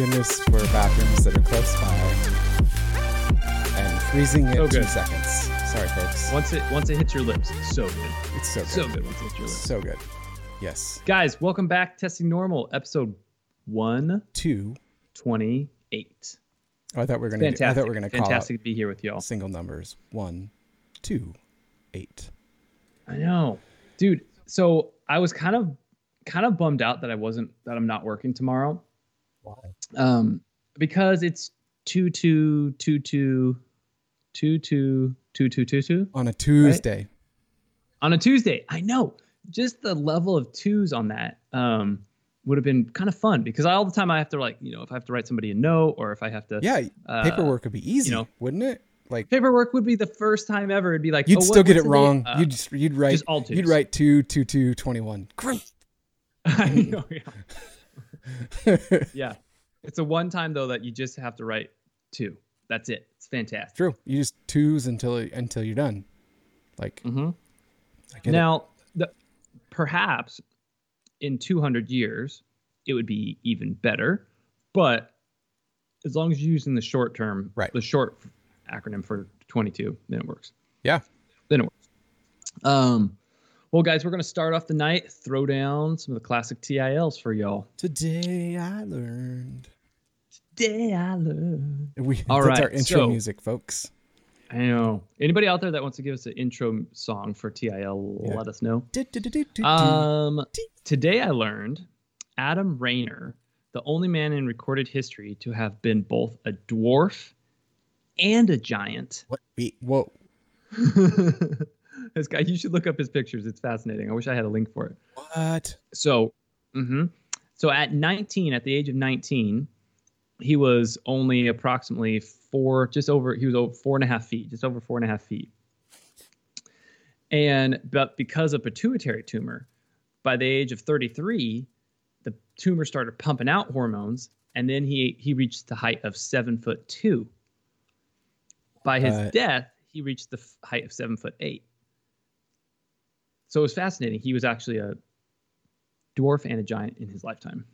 goodness for bathrooms that are close by. And freezing at So two seconds. Sorry, folks. Once it once it hits your lips, it's so good. It's so good. So good once it hits your lips. So good. Yes. Guys, welcome back. Testing normal, episode one Two. twenty eight. Oh, I thought we were gonna. Do, I Fantastic. thought we were gonna call Fantastic to be here with y'all. single numbers. One, two, eight. I know, dude. So I was kind of kind of bummed out that I wasn't that I'm not working tomorrow. Why? Um, because it's two two two two two two two two two two On a Tuesday. on a Tuesday. I know. Just the level of twos on that um would have been kind of fun because all the time I have to like you know if I have to write somebody a note or if I have to Yeah. uh, paperwork would be easy, you know. wouldn't it? Like paperwork would be the first time ever. It'd be like you'd oh, still get it wrong. Uh, you'd just, you'd write just all you'd write two two two twenty one. Great. I know, yeah. Yeah. It's a one time though that you just have to write two. That's it. It's fantastic. True. You just twos until until you're done. Like mm-hmm. I get it. Now, the, perhaps in 200 years, it would be even better. But as long as you're using the short term, Right. the short acronym for 22, then it works. Yeah. Then it works. Um, well, guys, we're going to start off the night, throw down some of the classic TILs for y'all. Today I learned. Today I learned. We, All that's right, our intro so- music, folks. I know. Anybody out there that wants to give us an intro song for TIL, Yeah. let us know. Um, today I learned Adam Rainer, the only man in recorded history to have been both a dwarf and a giant. what? Wait, whoa. this guy, you should look up his pictures. It's fascinating. I wish I had a link for it. What? So, hmm so at 19, at the age of 19, he was only approximately four, just over, he was over four and a half feet, just over four and a half feet. And, but because of pituitary tumor, by the age of 33, the tumor started pumping out hormones, and then he he reached the height of seven foot two. By his What? death, he reached the height of seven foot eight. So it was fascinating. He was actually a dwarf and a giant in his lifetime.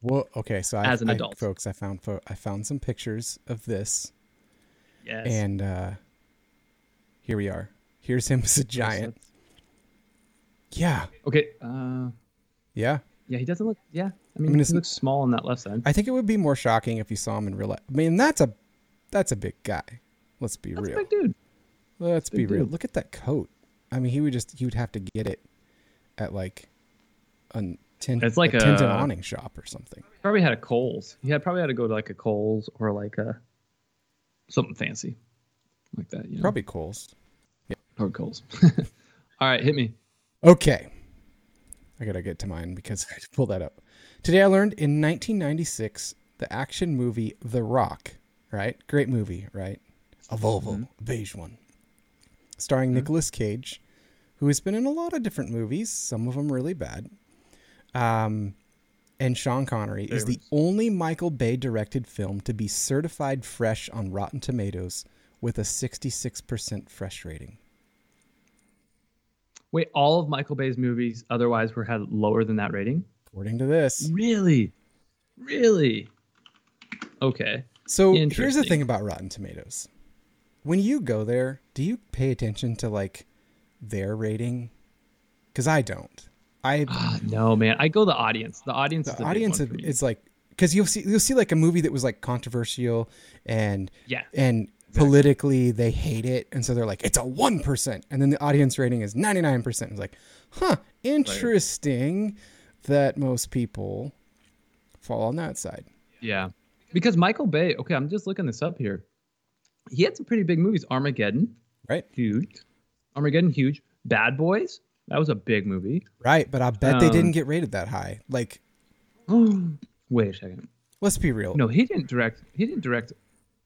Well, okay, so I, As an I- adult. folks, I found I found some pictures of this, Yes. and uh here we are. Here's him as a giant. Yeah, Okay. Uh, yeah. yeah, he doesn't look. Yeah, I mean, mean, he looks small on that left side. I think it would be more shocking if you saw him in real life. I mean, that's a that's a big guy. Let's be That's a real. big dude. Let's be real. dude. Look at that coat. I mean, he would just he would have to get it at like a tent, It's like a tent and a- awning shop or something. Probably had a Kohl's. He had probably had to go to like a Kohl's or like a something fancy, like that. You know? Probably Kohl's. Yeah. probably Kohl's. All right, hit me. Okay. I gotta get to mine because I had to pull that up. Today I learned in 1996 the action movie The Rock. Right, great movie. Right, a Volvo, a beige one, starring Nicolas Cage, who has been in a lot of different movies. Some of them really bad. Um, and Sean Connery is the only Michael Bay directed film to be certified fresh on Rotten Tomatoes with a 66% fresh rating. Wait, all of Michael Bay's movies otherwise were had lower than that rating? According to this. Really? Really? Okay. So here's the thing about Rotten Tomatoes. When you go there, do you pay attention to like their rating? Because I don't. I Ah, no, man. I go the audience. The audience the the audience big one for me. is like because you'll see you'll see like a movie that was like controversial and Yeah. and politically they hate it and so they're like it's a one percent and then the audience rating is ninety nine percent. It's like, huh, interesting that most people fall on that side. Yeah. Because Michael Bay, okay, I'm just looking this up here. He had some pretty big movies. Armageddon, Right, huge. Armageddon, huge. Bad Boys, that was a big movie. right, but I bet they Um, didn't get rated that high. Like, Wait a second. let's be real. No, he didn't direct. He didn't direct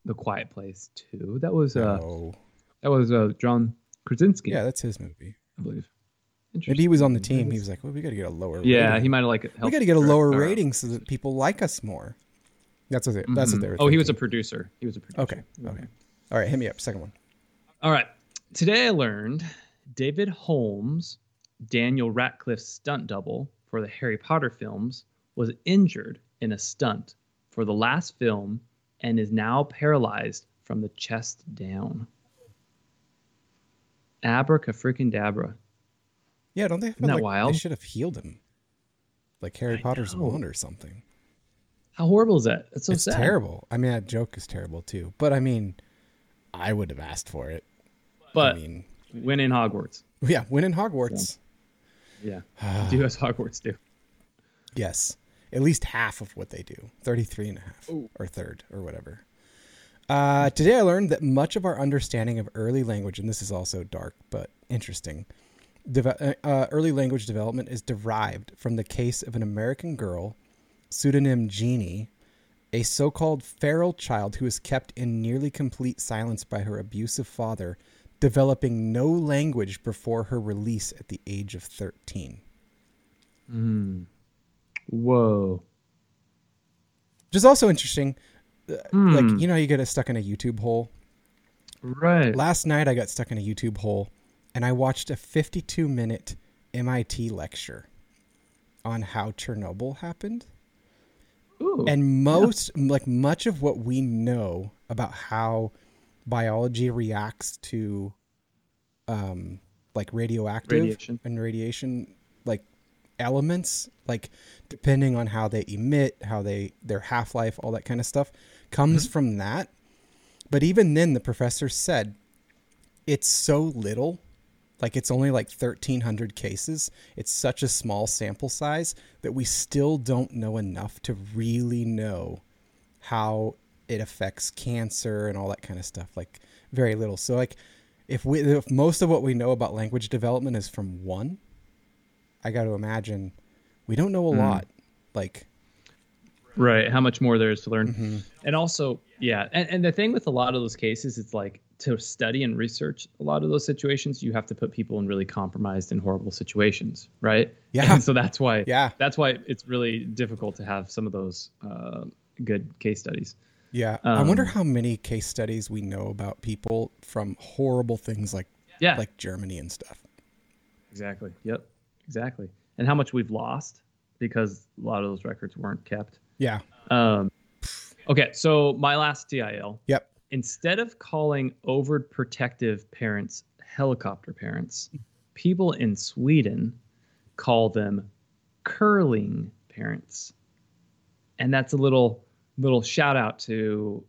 The Quiet Place too. That was uh, No. that was uh, John Krasinski. Yeah, that's his movie. I believe. Maybe he was on the team. He was like, "Well, we got to get a lower. Yeah, rating. he might have like. we got to get a lower rating so that people like us more." That's what they, that's what they were. Oh, he was a producer. He was a producer. okay. Okay. All right, hit me up. Second one. All right. Today I learned David Holmes, Daniel Radcliffe's stunt double for the Harry Potter films, was injured in a stunt for the last film and is now paralyzed from the chest down. Abraca freaking dabra. Yeah, don't they? Have, Isn't that like, wild? They should have healed him, like Harry I Potter's know. wand or something. How horrible is that? That's so it's sad. terrible. I mean, that joke is terrible too. But I mean, I would have asked for it. But I mean, win in Hogwarts. yeah, win in Hogwarts. Yeah. do as Hogwarts do. Yes. At least half of what they do. 33 and a half. Or third, or whatever. Uh, today I learned that much of our understanding of early language, and this is also dark but interesting, deve- uh, uh, early language development is derived from the case of an American girl, pseudonym Genie, a so called feral child who was kept in nearly complete silence by her abusive father, developing no language before her release at the age of 13. Whoa. Which is also interesting. Hmm. Like, you know, you get stuck in a YouTube hole. Right. Last night, I got stuck in a YouTube hole and I watched a 52 minute MIT lecture on how Chernobyl happened. Ooh. And most, like, much of what we know about how biology reacts to, um, like radioactive Radiation. and radiation, like elements, like depending on how they emit, how they their half life, all that kind of stuff, comes from that. But even then, the professor said it's so little, like it's only like thirteen hundred cases. It's such a small sample size that we still don't know enough to really know how it affects cancer and all that kind of stuff. Like very little. So like if we if most of what we know about language development is from one, I got to imagine we don't know a lot. Like Right. How much more there is to learn. Mm-hmm. And also, yeah. And, and the thing with a lot of those cases, it's like to study and research a lot of those situations, you have to put people in really compromised and horrible situations. Right. Yeah. And so that's why, Yeah. that's why it's really difficult to have some of those uh, good case studies. yeah, I wonder Um, how many case studies we know about people from horrible things like Yeah. like Germany and stuff. exactly. Yep. Exactly. And how much we've lost because a lot of those records weren't kept. Yeah. Um, okay. So my last TIL. Yep. Instead of calling overprotective parents helicopter parents, people in Sweden call them curling parents. And that's a little little shout out to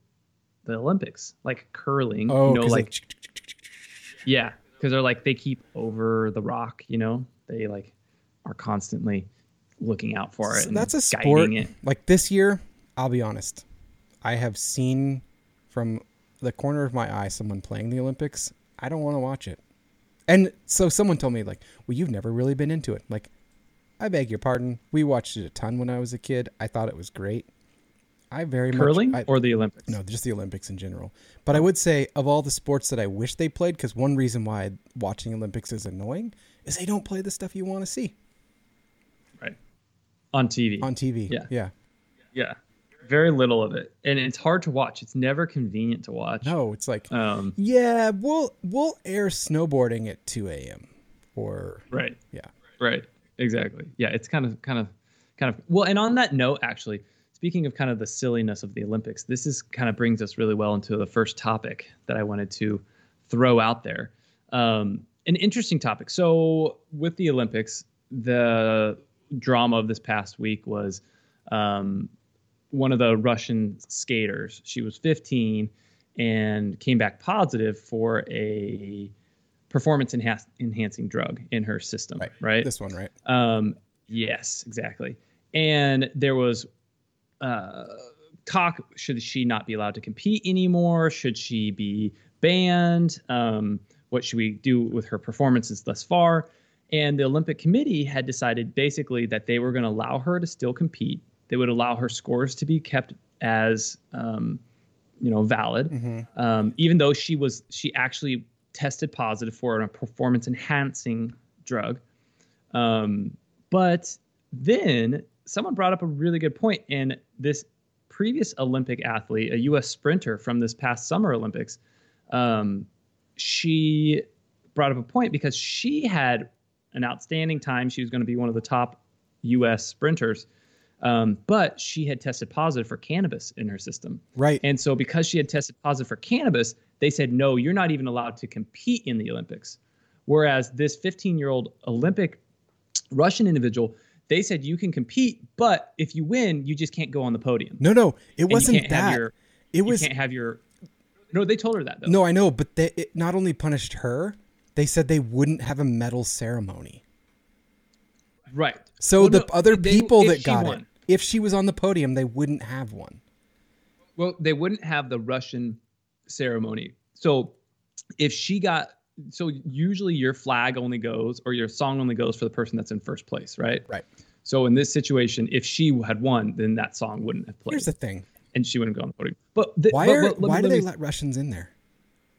the Olympics, like curling, Oh, you know, like yeah, because they're like they keep over the rock, you know, they like are constantly looking out for it. So that's a sport. It. Like this year, I'll be honest. I have seen from the corner of my eye someone playing the Olympics. I don't want to watch it. And so someone told me like, "Well, you've never really been into it." Like, I beg your pardon. We watched it a ton when I was a kid. I thought it was great. I very Curling much I, or the Olympics? no, just the Olympics in general. But I would say of all the sports that I wish they played, because one reason why watching Olympics is annoying is they don't play the stuff you want to see Right. On TV. on TV. Yeah. yeah. Yeah. Very little of it. And it's hard to watch. It's never convenient to watch. No, it's like Um, Yeah, we'll we'll air snowboarding at two a.m. or right. yeah, Right. Exactly. Yeah, it's kind of kind of kind of well, and on that note actually, speaking of kind of the silliness of the Olympics, this is kind of brings us really well into the first topic that I wanted to throw out there. Um, an interesting topic. So with the Olympics, the drama of this past week was um, one of the Russian skaters. She was 15 and came back positive for a performance enha- enhancing drug in her system. right, Right. This one, right? Um, yes, exactly. And there was uh, talk: should she not be allowed to compete anymore? Should she be banned? Um, what should we do with her performances thus far? And the Olympic Committee had decided basically that they were going to allow her to still compete. They would allow her scores to be kept as, um, you know, valid, Mm-hmm. um, even though she was she actually tested positive for a performance enhancing drug. Um, but then someone brought up a really good point, and this previous Olympic athlete, a U.S. sprinter from this past Summer Olympics, um, she brought up a point because she had an outstanding time. She was going to be one of the top U.S. sprinters, Um, but she had tested positive for cannabis in her system. Right. And so because she had tested positive for cannabis, they said, no, you're not even allowed to compete in the Olympics. Whereas this 15 year old Olympic Russian individual, they said you can compete, but if you win, you just can't go on the podium. No, no, it And wasn't that. your- it was you can't have your. No, they told her that though. no, I know, but they it not only punished her, they said they wouldn't have a medal ceremony. Right. So Well, the no, other people that got won. it, if she was on the podium, they wouldn't have one. Well, they wouldn't have the Russian ceremony. So if she got so usually your flag only goes or your song only goes for the person that's in first place, right? Right. So in this situation, if she had won, then that song wouldn't have played, Here's the thing: and she wouldn't go on the podium. But the, why but- are but let me- why do they me- let Russians in there?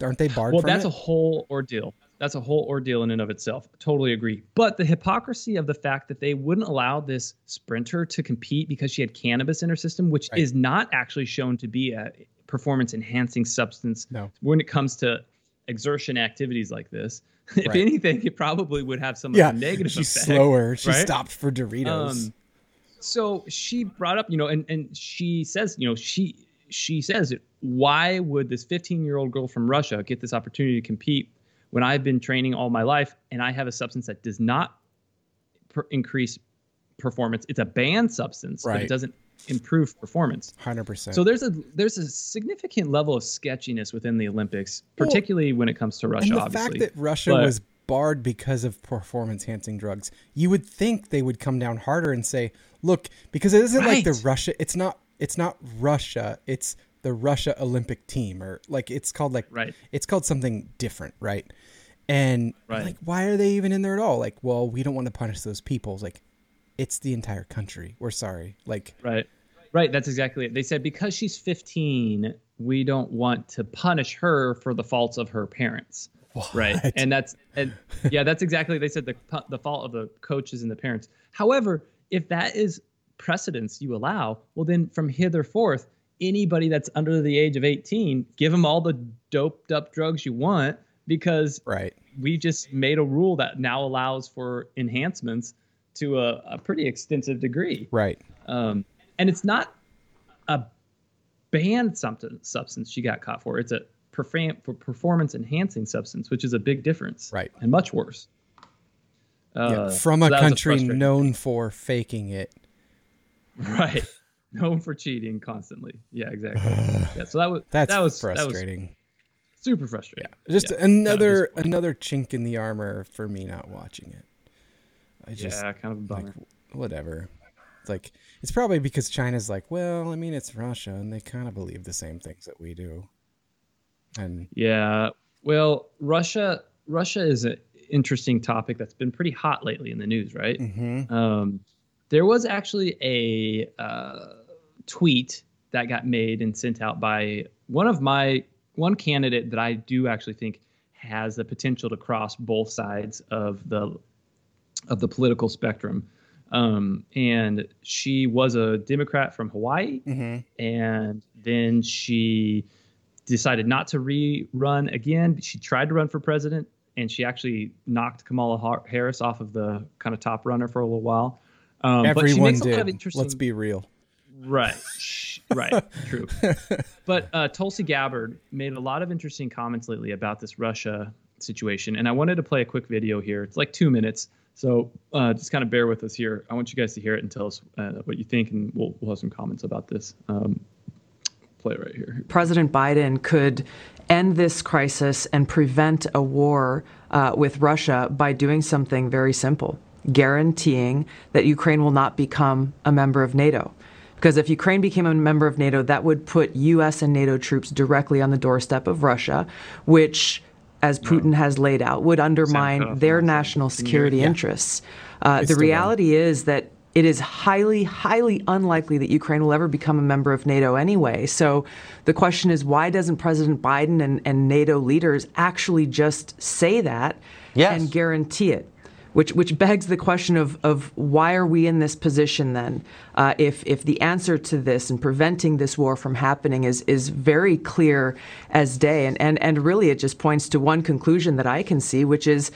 Aren't they barred Well, that's it? a whole ordeal. That's a whole ordeal in and of itself. Totally agree. But the hypocrisy of the fact that they wouldn't allow this sprinter to compete because she had cannabis in her system, which Right. is not actually shown to be a performance enhancing substance No. when it comes to exertion activities like this. if anything, it probably would have some yeah, negative she's effect. slower. She right? stopped for Doritos. Um, so she brought up, you know, and and she says, you know, she she says, why would this 15 year old girl from Russia get this opportunity to compete when I've been training all my life and I have a substance that does not per- increase performance? It's a banned substance, but Right. it doesn't improve performance. Hundred percent. So there's a there's a significant level of sketchiness within the Olympics, particularly when it comes to Russia. and the obviously, fact that Russia But- was barred because of performance enhancing drugs, you would think they would come down harder and say, "Look, because it isn't like the Russia. It's not. It's not Russia. It's the Russia Olympic team, or like it's called like Right. It's called something different, right? And Right. like, why are they even in there at all? Like, well, we don't want to punish those people. It's like, it's the entire country. We're sorry. Like, Right. Right. That's exactly it. They said because she's 15, we don't want to punish her for the faults of her parents. Right. And that's, and yeah, that's exactly, they said the, the fault of the coaches and the parents. However, if that is precedence you allow, well, then from hither forth, anybody that's under the age of 18, give them all the doped up drugs you want because right. we just made a rule that now allows for enhancements to a, a pretty extensive degree Right. um, and it's not a banned something substance she got caught for. It's a perform- for performance enhancing substance, which is a big difference, Right. and much worse. Uh, yeah. From so a country frustrating known for faking it. right, known for cheating constantly. Yeah, exactly. yeah, so that was That's that was That was frustrating. super frustrating. Yeah. Just Yeah, another another chink in the armor for me not watching it. I just yeah, kind of a bummer. like whatever. It's like it's probably because China's like, well, I mean, it's Russia, and they kind of believe the same things that we do. And Yeah. Well, Russia Russia is an interesting topic that's been pretty hot lately in the news, right? mhm. Um, there was actually a uh, tweet that got made and sent out by one of my one candidate that I do actually think has the potential to cross both sides of the of the political spectrum. Um, and she was a Democrat from Hawaii, Mhm. and then she decided not to rerun again. She tried to run for president, and she actually knocked Kamala Harris off of the kind of top runner for a little while. Um, but she everyone makes a lot of did. interesting. Let's be real. Right. Right. True. But uh, Tulsi Gabbard made a lot of interesting comments lately about this Russia situation, and I wanted to play a quick video here. It's like two minutes, so uh, just kind of bear with us here. I want you guys to hear it and tell us uh, what you think, and we'll, we'll have some comments about this. Um, play it right here. President Biden could end this crisis and prevent a war uh, with Russia by doing something very simple guaranteeing that Ukraine will not become a member of NATO. Because if Ukraine became a member of NATO, that would put U.S. and NATO troops directly on the doorstep of Russia, which, as Putin has laid out, would undermine their on national Can you hear security it? interests. Uh, the reality is that it is highly, highly unlikely that Ukraine will ever become a member of NATO anyway. So the question is, why doesn't President Biden and, and NATO leaders actually just say that Yes. and guarantee it? Which, which begs the question of, of why are we in this position then? Uh, if, if the answer to this and preventing this war from happening is, is very clear as day, and, and, and really it just points to one conclusion that I can see, which is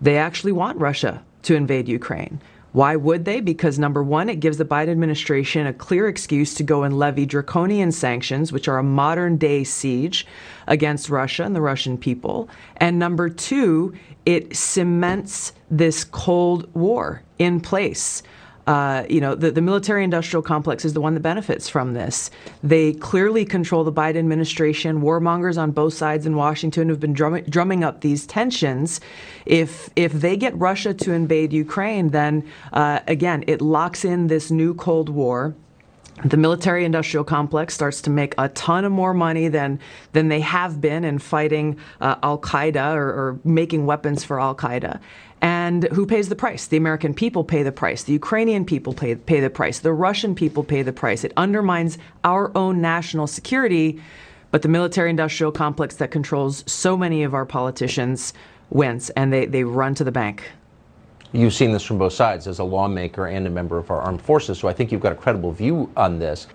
they actually want Russia to invade Ukraine. Why would they? Because number one, it gives the Biden administration a clear excuse to go and levy draconian sanctions, which are a modern day siege against Russia and the Russian people. And number two, it cements this Cold War in place. Uh, you know, the, the military industrial complex is the one that benefits from this. They clearly control the Biden administration. Warmongers on both sides in Washington have been drumming, drumming up these tensions. If if they get Russia to invade Ukraine, then uh, again, it locks in this new Cold War the military industrial complex starts to make a ton of more money than than they have been in fighting uh, Al Qaeda or, or, making weapons for Al Qaeda. And who pays the price? The American people pay the price. The Ukrainian people pay, pay the price. The Russian people pay the price. It undermines our own national security. But the military industrial complex that controls so many of our politicians wins, and they, they run to the bank. You've seen this from both sides as a lawmaker and a member of our armed forces, so I think you've got a credible view on this.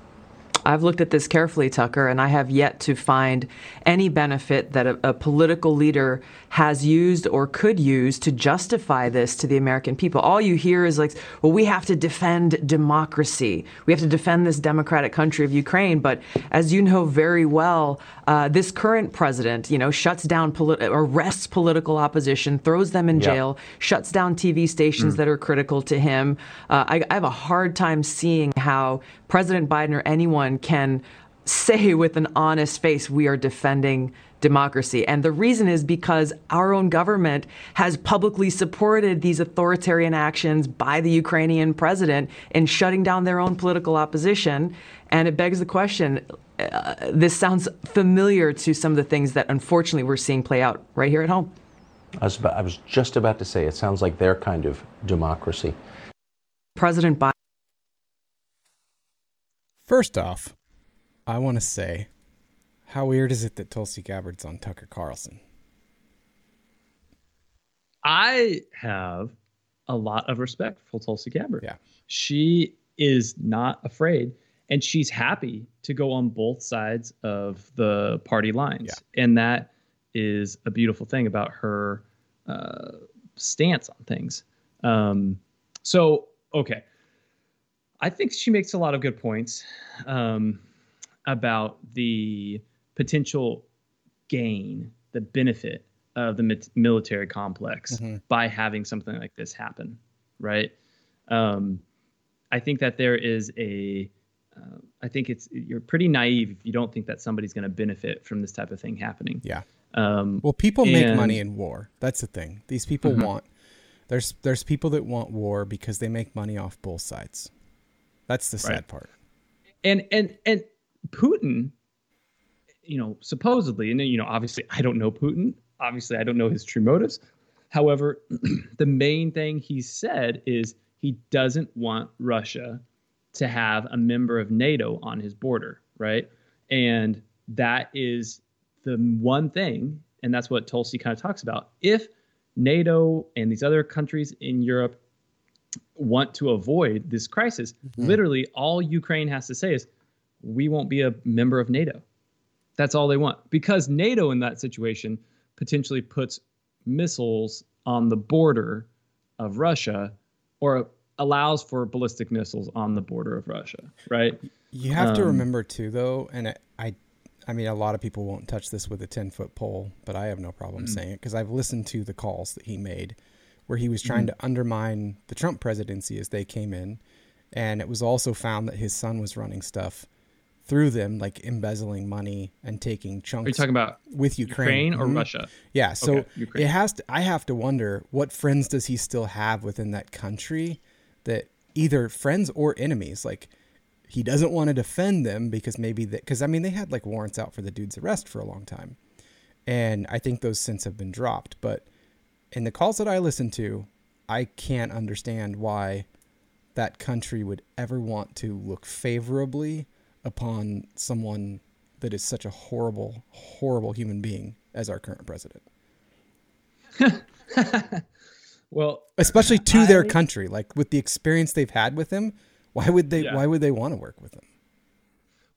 I've looked at this carefully, Tucker, and I have yet to find any benefit that a, a, political leader has used or could use to justify this to the American people. All you hear is like, well, we have to defend democracy. We have to defend this democratic country of Ukraine. But as you know very well, uh, this current president, you know, shuts down, politi- arrests political opposition, throws them in jail, shuts down TV stations mm. that are critical to him. Uh, I, I have a hard time seeing how President Biden or anyone can say with an honest face, we are defending democracy. And the reason is because our own government has publicly supported these authoritarian actions by the Ukrainian president in shutting down their own political opposition. And it begs the question uh, this sounds familiar to some of the things that unfortunately we're seeing play out right here at home. I was, about, I was just about to say, it sounds like their kind of democracy. President Biden. First off, I want to say, how weird is it that Tulsi Gabbard's on Tucker Carlson? I have a lot of respect for Tulsi Gabbard. Yeah. She is not afraid and she's happy to go on both sides of the party lines. Yeah. And that is a beautiful thing about her uh, stance on things. Um, so, okay. I think she makes a lot of good points um, about the potential gain, the benefit of the military complex mm-hmm. by having something like this happen, right? Um, I think that there is a, uh, I think it's you're pretty naive if you don't think that somebody's going to benefit from this type of thing happening. Yeah. Um, well, people and, make money in war. That's the thing. These people mm-hmm. want. There's there's people that want war because they make money off both sides. That's the sad right. part. And and and Putin, you know, supposedly, and you know, obviously, I don't know Putin. Obviously, I don't know his true motives. However, the main thing he said is he doesn't want Russia to have a member of NATO on his border, right? And that is the one thing, and that's what Tulsi kind of talks about. If NATO and these other countries in Europe want to avoid this crisis, mm-hmm. literally all Ukraine has to say is, we won't be a member of NATO. That's all they want. Because NATO in that situation potentially puts missiles on the border of Russia or allows for ballistic missiles on the border of Russia, right? You have um, to remember too though, and I I mean a lot of people won't touch this with a 10-foot pole, but I have no problem mm-hmm. saying it because I've listened to the calls that he made where he was trying mm-hmm. to undermine the Trump presidency as they came in. And it was also found that his son was running stuff through them, like embezzling money and taking chunks. Are you talking about with Ukraine, Ukraine or mm-hmm. Russia? Yeah. So okay, it has to. I have to wonder what friends does he still have within that country that either friends or enemies. Like he doesn't want to defend them because maybe that because I mean they had like warrants out for the dude's arrest for a long time, and I think those since have been dropped, but in the calls that I listen to, I can't understand why that country would ever want to look favorably upon someone that is such a horrible, horrible human being as our current president. well, especially to I, their country, like with the experience they've had with him, why would they? Yeah. Why would they want to work with him?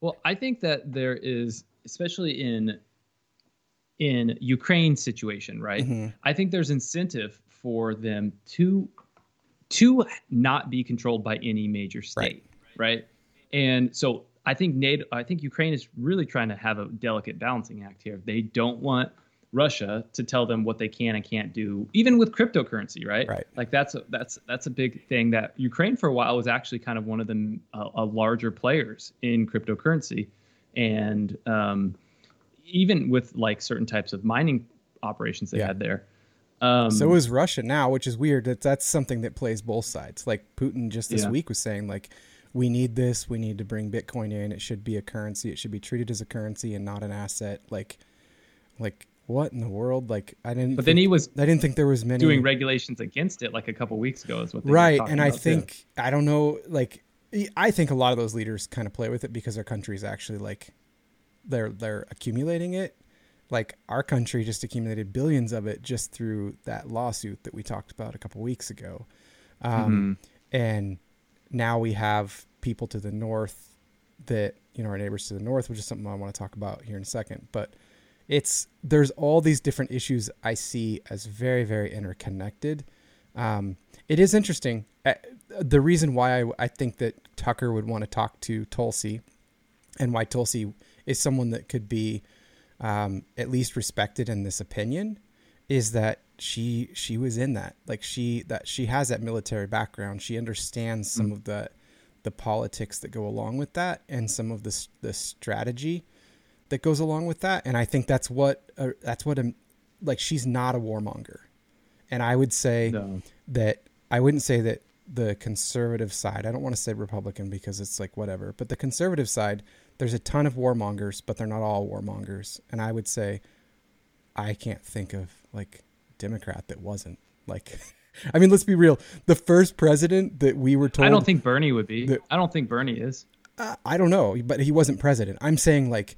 Well, I think that there is, especially in in Ukraine's situation, right? Mm-hmm. I think there's incentive for them to to not be controlled by any major state, right? And so I think NATO, I think Ukraine is really trying to have a delicate balancing act here. They don't want Russia to tell them what they can and can't do, even with cryptocurrency, right? Right. Like that's a, that's that's a big thing that Ukraine for a while was actually kind of one of the uh, larger players in cryptocurrency, and um, even with like certain types of mining operations they Yeah. had there. Um, So is Russia now, which is weird. That that's something that plays both sides. Like Putin just this Yeah. week was saying, like, we need this. We need to bring Bitcoin in. It should be a currency. It should be treated as a currency and not an asset. Like, like what in the world? Like, I didn't. but then he was I didn't think there was many doing regulations against it like a couple weeks ago is what they right. And I about, too. think I don't know. Like, I think a lot of those leaders kind of play with it because their countries actually like they're they're accumulating it. Like our country just accumulated billions of it just through that lawsuit that we talked about a couple weeks ago, um, and now we have people to the north that you know our neighbors to the north, which is something I want to talk about here in a second. But it's there's all these different issues I see as very very interconnected. Um, it is interesting. Uh, the reason why I, I think that Tucker would want to talk to Tulsi, and why Tulsi is someone that could be um, at least respected in this opinion, is that she she was in that like she that she has that military background. She understands some of the the politics that go along with that, and some of the the strategy that goes along with that. And I think that's what uh, that's what a, like she's not a warmonger, and I would say No. that I wouldn't say that the conservative side, I don't want to say Republican because it's like whatever, but the conservative side, there's a ton of warmongers, but they're not all warmongers. And I would say I can't think of like Democrat that wasn't like I mean, let's be real. The first president that we were told I don't think Bernie would be. that- I don't think Bernie is. uh, I don't know, but he wasn't president. I'm saying like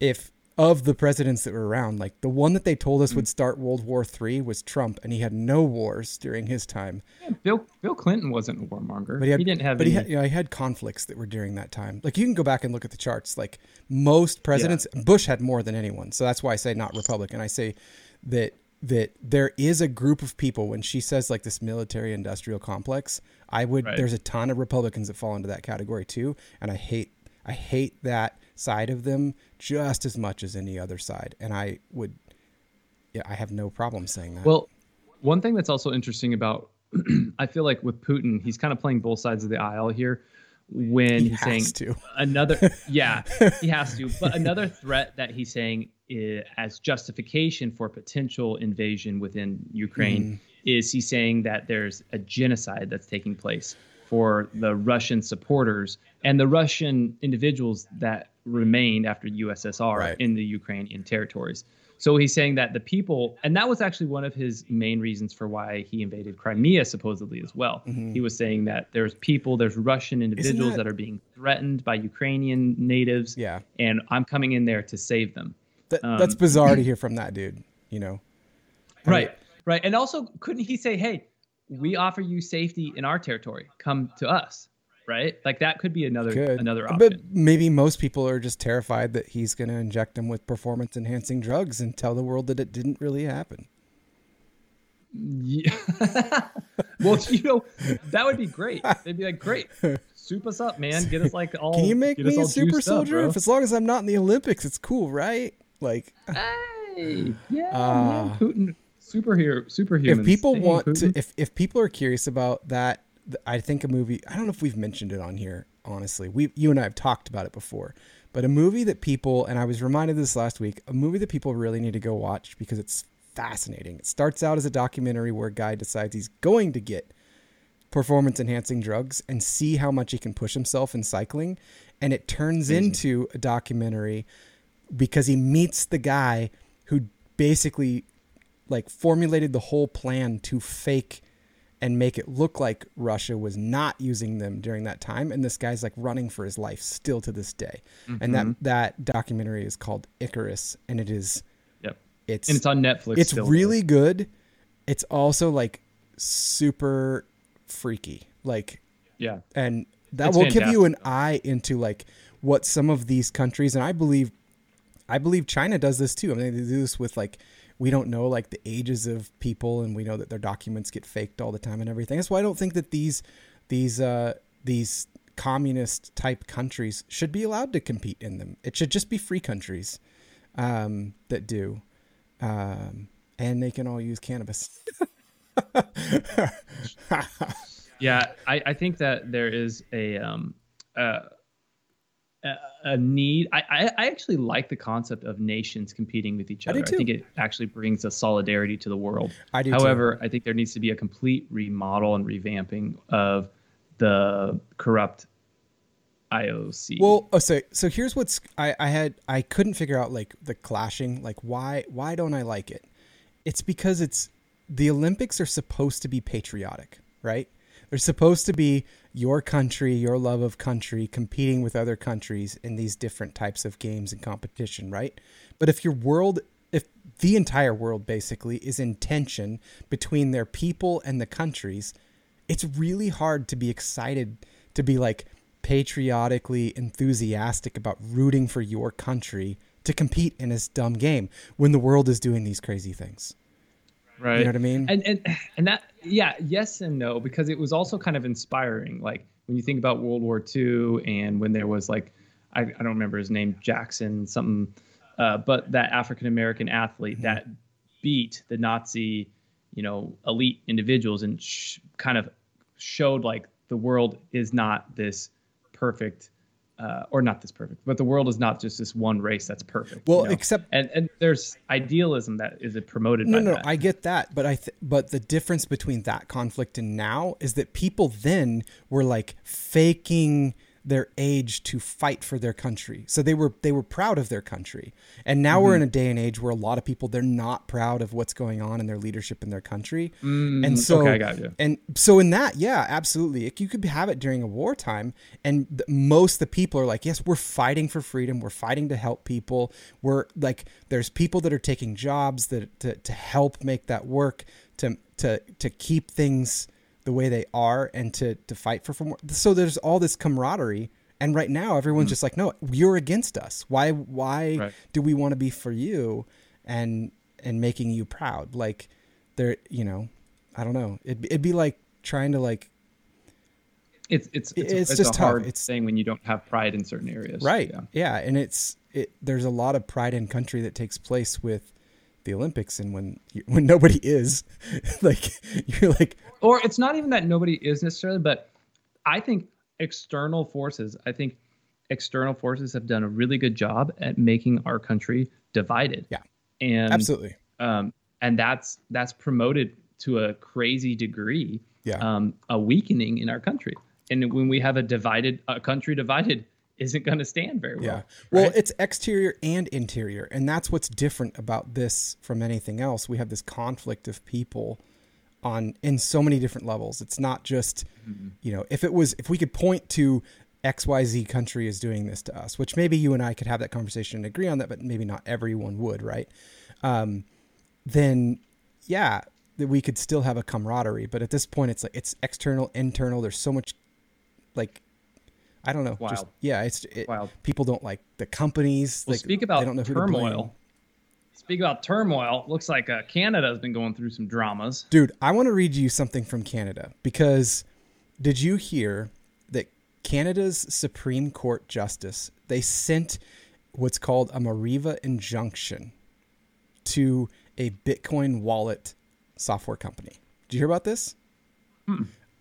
if of the presidents that were around, like the one that they told us would start World War III was Trump, and he had no wars during his time. Yeah, Bill Bill Clinton wasn't a warmonger. But he, had, didn't have. But any, he had, you know, he had conflicts that were during that time. Like you can go back and look at the charts. Like most presidents, Bush had more than anyone. So that's why I say not Republican. I say that that there is a group of people when she says like this military industrial complex. I would. Right. There's a ton of Republicans that fall into that category too, and I hate I hate that side of them just as much as any other side. And I would. Yeah, I have no problem saying that. Well, one thing that's also interesting about, I feel like with Putin, he's kind of playing both sides of the aisle here. When He he's saying to. another, yeah, he has to. But another threat that he's saying as justification for potential invasion within Ukraine Mm-hmm. is he's saying that there's a genocide that's taking place for the Russian supporters and the Russian individuals that remained after USSR Right. in the Ukrainian territories. So he's saying that the people, and that was actually one of his main reasons for why he invaded Crimea, supposedly as well. He was saying that there's people, there's Russian individuals that- that are being threatened by Ukrainian natives, Yeah. and I'm coming in there to save them. That, um, that's bizarre to hear from that dude. You know. Right, right. And also, couldn't he say, "Hey, we offer you safety in our territory. Come to us." Right? Like that could be another Could. another option. But maybe most people are just terrified that he's going to inject them with performance enhancing drugs and tell the world that it didn't really happen. Yeah. well, you know, that would be great. They'd be like, "Great, soup us up, man. Get us like all. Can you make me a super juiced up, soldier? if as long as I'm not in the Olympics, it's cool, right? Like, Hey, yeah, Ah. man, Putin, superhero, superhuman. if people want Putin. to, if if people are curious about that, th- I think a movie. I don't know if we've mentioned it on here. Honestly, we you and I have talked about it before. But a movie that people and I was reminded of this last week. A movie that people really need to go watch because it's fascinating. It starts out as a documentary where a guy decides he's going to get performance enhancing drugs and see how much he can push himself in cycling, and it turns into a documentary because he meets the guy who basically like formulated the whole plan to fake and make it look like Russia was not using them during that time and this guy's like running for his life still to this day. And that mm-hmm. that documentary is called Icarus and it is yep, it's and it's on Netflix. it's still. really good. It's also like super freaky. Like yeah. and that It's will give you an eye into like what some of these countries and I believe I believe China does this too. I mean they do this with like we don't know like the ages of people and we know that their documents get faked all the time and everything. That's why I don't think that these these uh these communist type countries should be allowed to compete in them. It should just be free countries um, that do. Um, and they can all use cannabis. yeah, I, I think that there is a um, uh, a, a need. I, I, I actually like the concept of nations competing with each I do other. I, too. think it actually brings a solidarity to the world. I do. However, I think there needs to be a complete remodel and revamping of the corrupt IOC. Well, oh, so so here's what's I, I had I couldn't figure out like the clashing like why why don't I like it? It's because it's the Olympics are supposed to be patriotic, right? They're supposed to be your country, your love of country competing with other countries in these different types of games and competition, right? But if your world if the entire world basically is in tension between their people and the countries, it's really hard to be excited to be like patriotically enthusiastic about rooting for your country to compete in this dumb game when the world is doing these crazy things. Right. You know what I mean? and and and that yeah yes and no because it was also kind of inspiring like when you think about world war ii and when there was like i, I don't remember his name jackson something uh, but that african american athlete Mm-hmm. that beat the nazi you know elite individuals and sh- kind of showed like the world is not this perfect uh, or not this perfect but the world is not just this one race that's perfect you Well, know? except- and and there's idealism that is it promoted no, by no, that. I get that, but I th- but the difference between that conflict and now is that people then were like faking their age to fight for their country. So they were they were proud of their country. And now we're in a mm-hmm. day and age where a lot of people they're not proud of what's going on in their leadership in their country. Mm, and so okay, I got you. And so in that, yeah, absolutely. You could have it during a wartime and th- most of the people are like, "Yes, we're fighting for freedom. We're fighting to help people. We're like there's people that are taking jobs that to, to help make that work to to to keep things the way they are and to to fight for more. So there's all this camaraderie and right now everyone's mm. just like, "No, you're against us. Why why Right. do we want to be for you and and making you proud?" Like there, you know, I don't know. It'd, it'd be like trying to like it's it's it's, It's it's just hard It's- thing when you don't have pride in certain areas. right Yeah. yeah, and it's it there's a lot of pride in country that takes place with the olympics and when when nobody is like you're like Or it's not even that nobody is necessarily, but I think external forces. I think external forces have done a really good job at making our country divided. Yeah. And absolutely um, and that's that's promoted to a crazy degree. Yeah. Um, a weakening in our country, and when we have a divided a country divided, isn't going to stand very well. yeah. well right? it's exterior and interior and that's what's different about this from anything else. We have this conflict of people on in so many different levels. It's not just you know if it was if we could point to xyz country is doing this to us which maybe you and i could have that conversation and agree on that but maybe not everyone would right? Um, then yeah that we could still have a camaraderie but at this point it's like it's external internal. There's so much like i don't know just yeah it's it, Wild. people don't like the companies Well, like speak they about don't know who turmoil. Speak about turmoil. Looks like uh, Canada has been going through some dramas. Dude, I want to read you something from Canada because did you hear that Canada's Supreme Court justice they sent what's called a Mareva injunction to a Bitcoin wallet software company. Did you hear about this?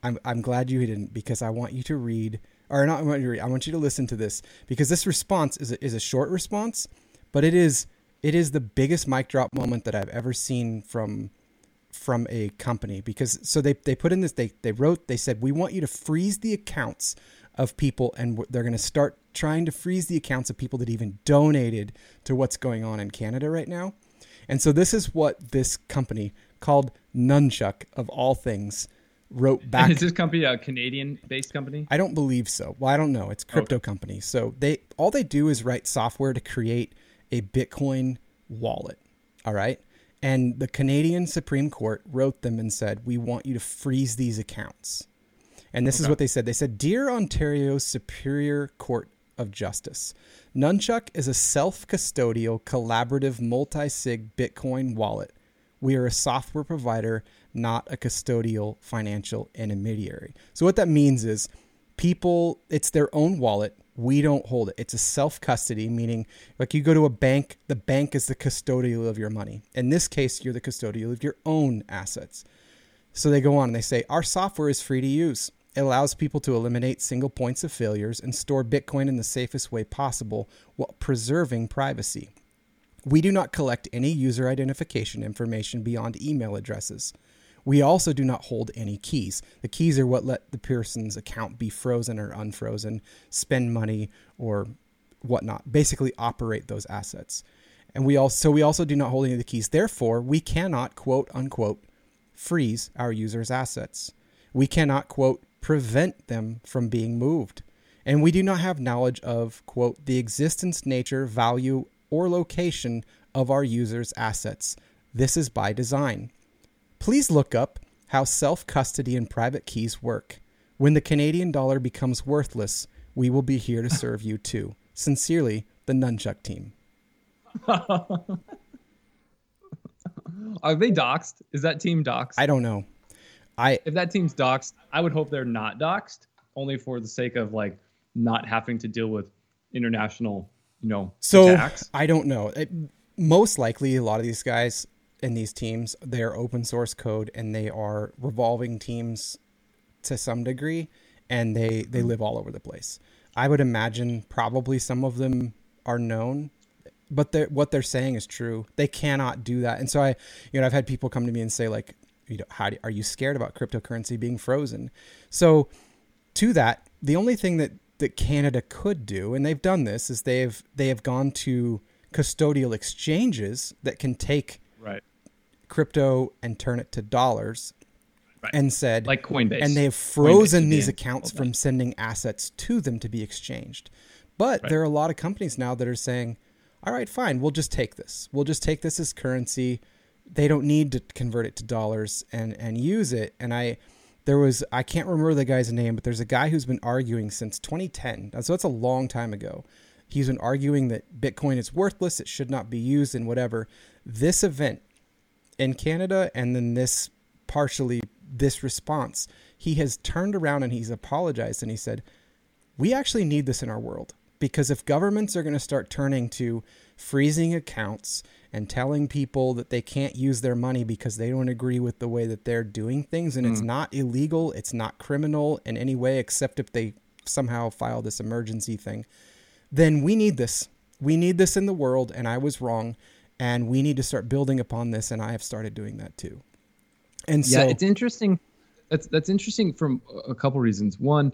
I'm I'm glad you didn't because I want you to read or not I want you to read, I want you to listen to this because this response is a, is a short response, but it is it is the biggest mic drop moment that I've ever seen from from a company because so they they put in this they they wrote they said we want you to freeze the accounts of people and they're going to start trying to freeze the accounts of people that even donated to what's going on in Canada right now. And so this is what this company called Nunchuk of all things wrote back Is this company a Canadian-based company? I don't believe so. Well, I don't know. It's oh. crypto company. So they all they do is write software to create a Bitcoin wallet. All right. And the Canadian Supreme Court wrote them and said, "We want you to freeze these accounts." And this is what they said. They said, "Dear Ontario Superior Court of justice. Nunchuk is a self custodial, collaborative, multi sig Bitcoin wallet. We are a software provider, not a custodial financial intermediary. So, what that means is people, it's their own wallet. We don't hold it. It's a self custody, meaning like you go to a bank, the bank is the custodial of your money. In this case, you're the custodial of your own assets. So they go on and they say, Our software is free to use. It allows people to eliminate single points of failures and store Bitcoin in the safest way possible while preserving privacy. We do not collect any user identification information beyond email addresses. We also do not hold any keys. The keys are what let the person's account be frozen or unfrozen, spend money or whatnot, basically operate those assets. And we also we also do not hold any of the keys. Therefore, we cannot quote unquote freeze our users' assets. We cannot quote prevent them from being moved. And we do not have knowledge of quote the existence, nature, value, or location of our users' assets. This is by design. Please look up how self custody and private keys work. When the Canadian dollar becomes worthless, we will be here to serve you too. Sincerely, the Nunchuk team. Are they doxxed? Is that team doxxed? I don't know. I if that team's doxxed, I would hope they're not doxxed, only for the sake of like not having to deal with international, you know, so attacks. I don't know. It, most likely, a lot of these guys in these teams, they're open source code and they are revolving teams to some degree, and they they live all over the place. I would imagine probably some of them are known, but they're, what they're saying is true. They cannot do that, and so I, you know, I've had people come to me and say like, you know, how do, are you scared about cryptocurrency being frozen? So, to that, the only thing that that Canada could do, and they've done this, is they've they have gone to custodial exchanges that can take right. Crypto and turn it to dollars Right. and said Like Coinbase. and they've frozen would be these accounts from sending assets to them to be exchanged. But Right. there are a lot of companies now that are saying all right fine we'll just take this. We'll just take this as currency. They don't need to convert it to dollars and and use it. And i there was i can't remember the guy's name but there's a guy who's been arguing since 2010 so that's a long time ago. He's been arguing that bitcoin is worthless it should not be used and whatever. This event in Canada and then this partially this response, he has turned around and he's apologized and he said, We actually need this in our world because if governments are going to start turning to freezing accounts and telling people that they can't use their money because they don't agree with the way that they're doing things and it's mm. not illegal, it's not criminal in any way except if they somehow file this emergency thing, then we need this. We need this in the world and I was wrong and we need to start building upon this and I have started doing that too. And yeah, so it's interesting. That's that's interesting from a couple reasons. One,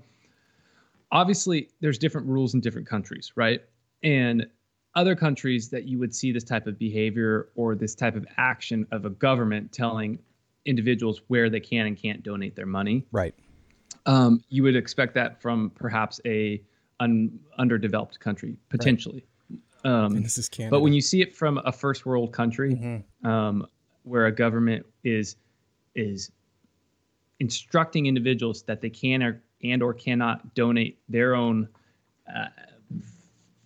obviously, there's different rules in different countries, right? And other countries that you would see this type of behavior or this type of action of a government telling individuals where they can and can't donate their money. right. Um, you would expect that from perhaps a un, underdeveloped country potentially. Um, And this is Canada. but when you see it from a first world country, Mm-hmm. um, where a government is is instructing individuals that they can or and or cannot donate their own uh,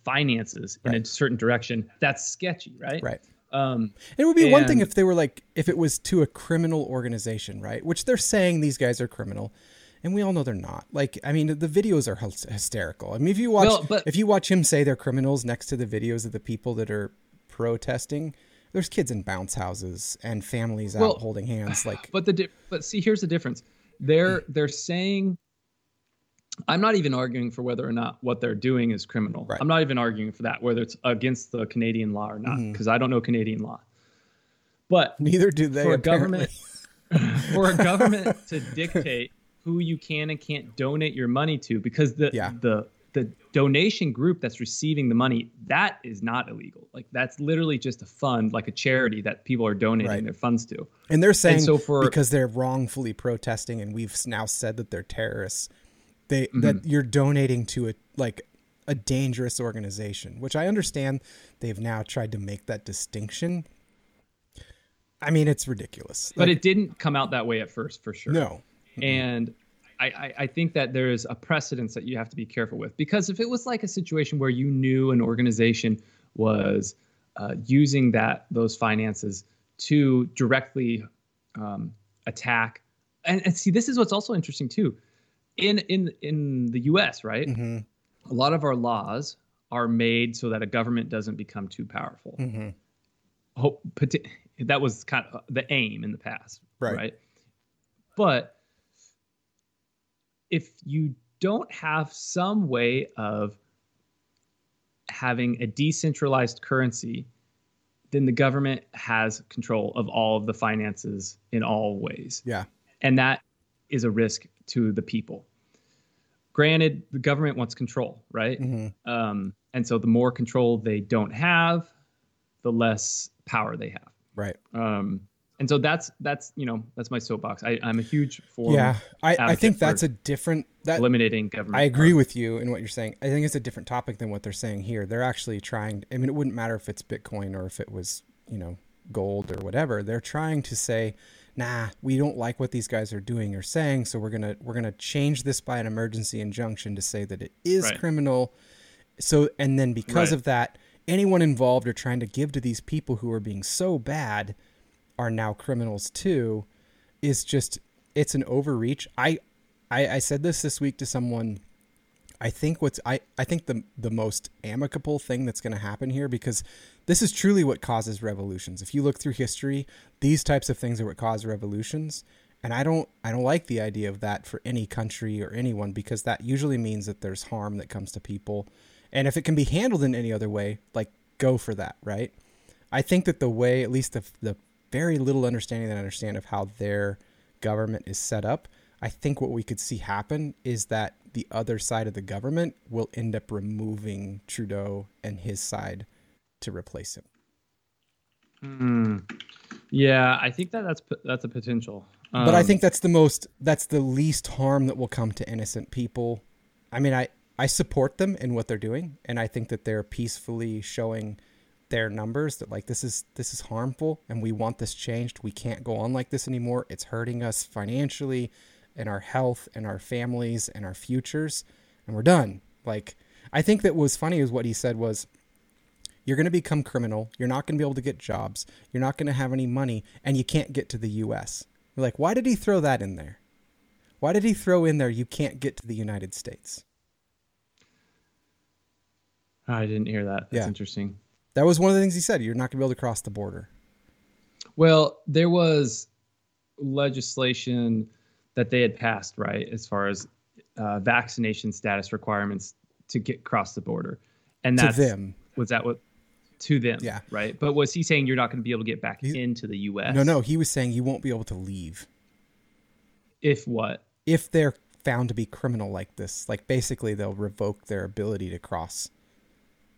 finances in a certain direction, that's sketchy, right? right. Um, It would be one thing if they were like if it was to a criminal organization, right? Which they're saying these guys are criminal. And we all know they're not. Like, I mean, the videos are hysterical. I mean, if you watch, Well, but- if you watch him say they're criminals next to the videos of the people that are protesting, there's kids in bounce houses and families Well, out holding hands. Like, but the di- but see here's the difference they're they're saying i'm not even arguing for whether or not what they're doing is criminal Right. i'm not even arguing for that whether it's against the canadian law or not Mm-hmm. because i don't know canadian law but neither do they. for a government for a government to dictate who you can and can't donate your money to because the Yeah. the the donation group that's receiving the money that is not illegal like that's literally just a fund like a charity that people are donating Right. their funds to And they're saying so for- because they're wrongfully protesting, and we've now said that they're terrorists. They Mm-hmm. that you're donating to a like a dangerous organization, which I understand. They've now tried to make that distinction. I mean, it's ridiculous. but Like, it didn't come out that way at first for sure no, and I, I think that there is a precedence that you have to be careful with because if it was like a situation where you knew an organization was uh, using that those finances to directly um, attack, and, and see, this is what's also interesting too, in in in the U.S. Right, Mm-hmm. a lot of our laws are made so that a government doesn't become too powerful. Mm-hmm. Hope that was kind of the aim in the past, Right. right? But if you don't have some way of having a decentralized currency, then the government has control of all of the finances in all ways. Yeah. And that is a risk to the people. Granted, the government wants control, right? Mm-hmm. Um, and so the more control they don't have, the less power they have. Right. Um, and so that's that's you know that's my soapbox. I, I'm a huge for yeah. I, I think that's a different that eliminating government. I agree power. with you in what you're saying. I think it's a different topic than what they're saying here. They're actually trying. I mean, it wouldn't matter if it's Bitcoin or if it was, you know, gold or whatever. They're trying to say, "Nah, we don't like what these guys are doing or saying, so we're gonna we're gonna change this by an emergency injunction to say that it is Right. criminal." So, and then because Right. of that, anyone involved or trying to give to these people who are being so bad are now criminals too is just it's an overreach. I i, I said this this week to someone. I think what's i i think the the most amicable thing that's going to happen here because this is truly what causes revolutions. If you look through history these types of things are what cause revolutions. And i don't i don't like the idea of that for any country or anyone because that usually means that there's harm that comes to people. And if it can be handled in any other way like go for that right? I think that the way, at least the, the very little understanding that I understand of how their government is set up, I think what we could see happen is that the other side of the government will end up removing Trudeau and his side to replace him. Yeah, I think that that's that's a potential. but I Um, think that's the most, that's the least harm that will come to innocent people. I mean, I, I support them in what they're doing, and I think that they're peacefully showing their numbers that like this is this is harmful and we want this changed. We can't go on like this anymore. It's hurting us financially and our health and our families and our futures and we're done. Like I think that was funny is what he said was you're going to become criminal. You're not going to be able to get jobs. You're not going to have any money and you can't get to the US. You're like, why did he throw that in there? Why did he throw in there you can't get to the United States? I didn't hear that. That's Yeah. interesting. That was one of the things he said. You're not going to be able to cross the border. Well, there was legislation that they had passed, right, as far as uh, vaccination status requirements to get across the border, and To that's them. Was that what to them? Yeah. Right. But was he saying you're not going to be able to get back He's- into the U.S.? No, no, he was saying you won't be able to leave If what? if they're found to be criminal like this. Like basically they'll revoke their ability to cross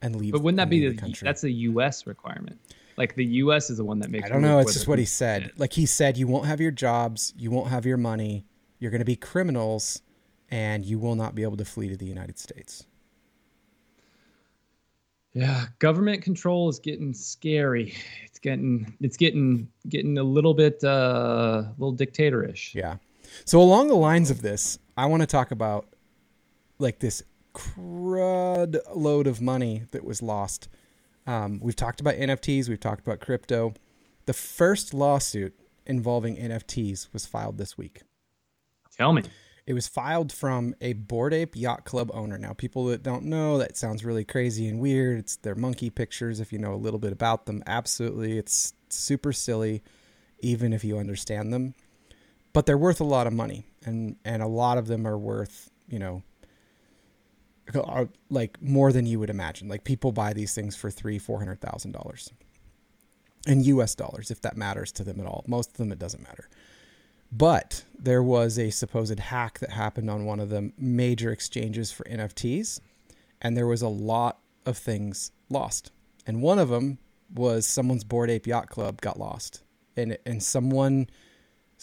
and leave. But wouldn't that be the, country. that's a U.S. requirement? Like the U.S. is the one that makes. I don't know. It's just what he said. Like he said, you won't have your jobs, you won't have your money, you're going to be criminals, and you will not be able to flee to the United States. Yeah, government control is getting scary. It's getting it's getting getting a little bit uh a little dictatorish. Yeah. So along the lines of this, I want to talk about like this crud load of money that was lost. Um, we've talked about NFTs. We've talked about crypto. The first lawsuit involving NFTs was filed this week. Tell me. It was filed from a Bored Ape Yacht Club owner. Now, people that don't know, that sounds really crazy and weird. It's their monkey pictures. If you know a little bit about them, absolutely, it's super silly, even if you understand them. But they're worth a lot of money, and and a lot of them are worth, you know, are like more than you would imagine. Like people buy these things for three, four hundred thousand dollars, in U.S. dollars, if that matters to them at all. Most of them, it doesn't matter. But there was a supposed hack that happened on one of the major exchanges for NFTs, and there was a lot of things lost. And one of them was someone's Bored Ape Yacht Club got lost, and and someone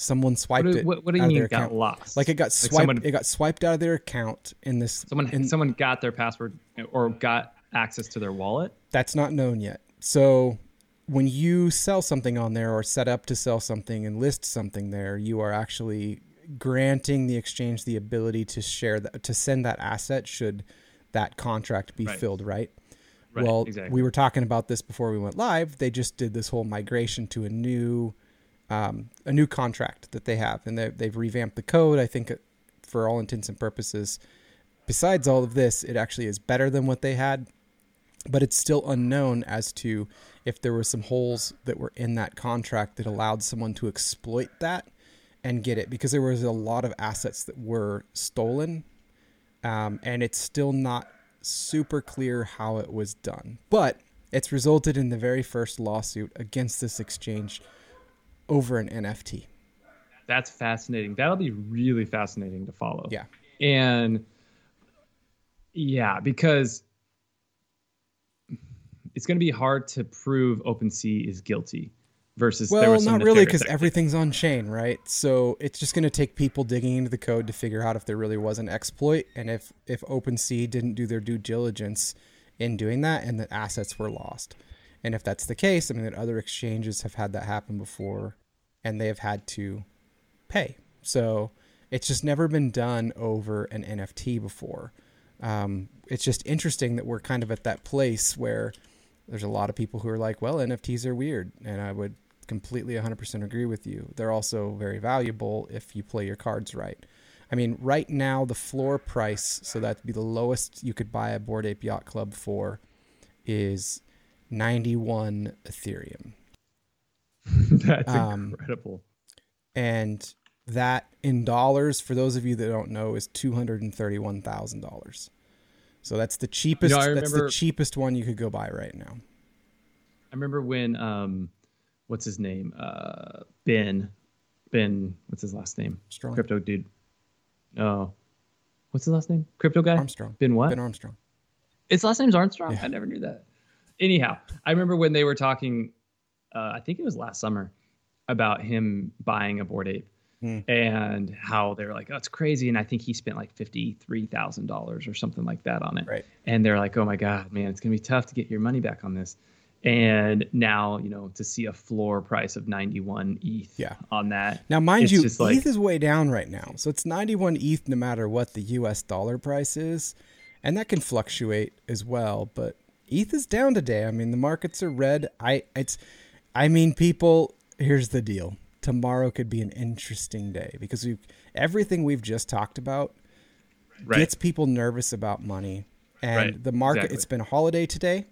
someone swiped What do, it. what, what do you mean got account. lost? Like it got swiped. someone, it got swiped out of their account in this. someone in- someone got their password or got access to their wallet. that's not known yet. So when you sell something on there or set up to sell something and list something there, you are actually granting the exchange the ability to share that to send that asset should that contract be Right. filled, right? Right, well, exactly. we were talking about this before we went live. They just did this whole migration to a new um, a new contract that they have, and they, they've revamped the code. I think, uh, for all intents and purposes, besides all of this, it actually is better than what they had, but it's still unknown as to if there were some holes that were in that contract that allowed someone to exploit that and get it because there was a lot of assets that were stolen um, and it's still not super clear how it was done but it's resulted in the very first lawsuit against this exchange over an nft That's fascinating. That'll be really fascinating to follow. yeah And yeah, because it's going to be hard to prove OpenSea is guilty versus there Well, not really, because everything's on chain, right? So it's just going to take people digging into the code to figure out if there really was an exploit, and if if OpenSea didn't do their due diligence in doing that, and that assets were lost. And if that's the case, I mean, that other exchanges have had that happen before, and they have had to pay. So it's just never been done over an NFT before. Um, it's just interesting that we're kind of at that place where there's a lot of people who are like, well, NFTs are weird. And I would completely 100% agree with you. They're also very valuable if you play your cards right. I mean, right now, the floor price, so that'd be the lowest you could buy a Bored Ape Yacht Club for, is 91 Ethereum. That's um, incredible. and that in dollars for those of you that don't know is $231,000. So that's the cheapest I that's the cheapest one you could go buy right now. I remember when um, what's his name? Uh, Ben, Ben, what's his last name? Strong. Crypto dude. No, what's his last name? Crypto guy. Armstrong. Ben what? Ben Armstrong. His last name's Armstrong. Yeah. I never knew that. Anyhow, I remember when they were talking. Uh, I think it was last summer about him buying a bored ape. Hmm. And how they were like, oh, it's crazy. And I think he spent like $53,000 or something like that on it. Right. And they're like, oh my God, man, it's going to be tough to get your money back on this. And now, you know, to see a floor price of 91 ETH Yeah. on that. Now, mind you, just like- ETH is way down right now. So it's 91 ETH no matter what the US dollar price is. And that can fluctuate as well. But ETH is down today. I mean, the markets are red. I it's I mean, people, here's the deal. Tomorrow could be an interesting day because we everything we've just talked about Right. gets people nervous about money. And Right, the market, exactly. it's been a holiday today.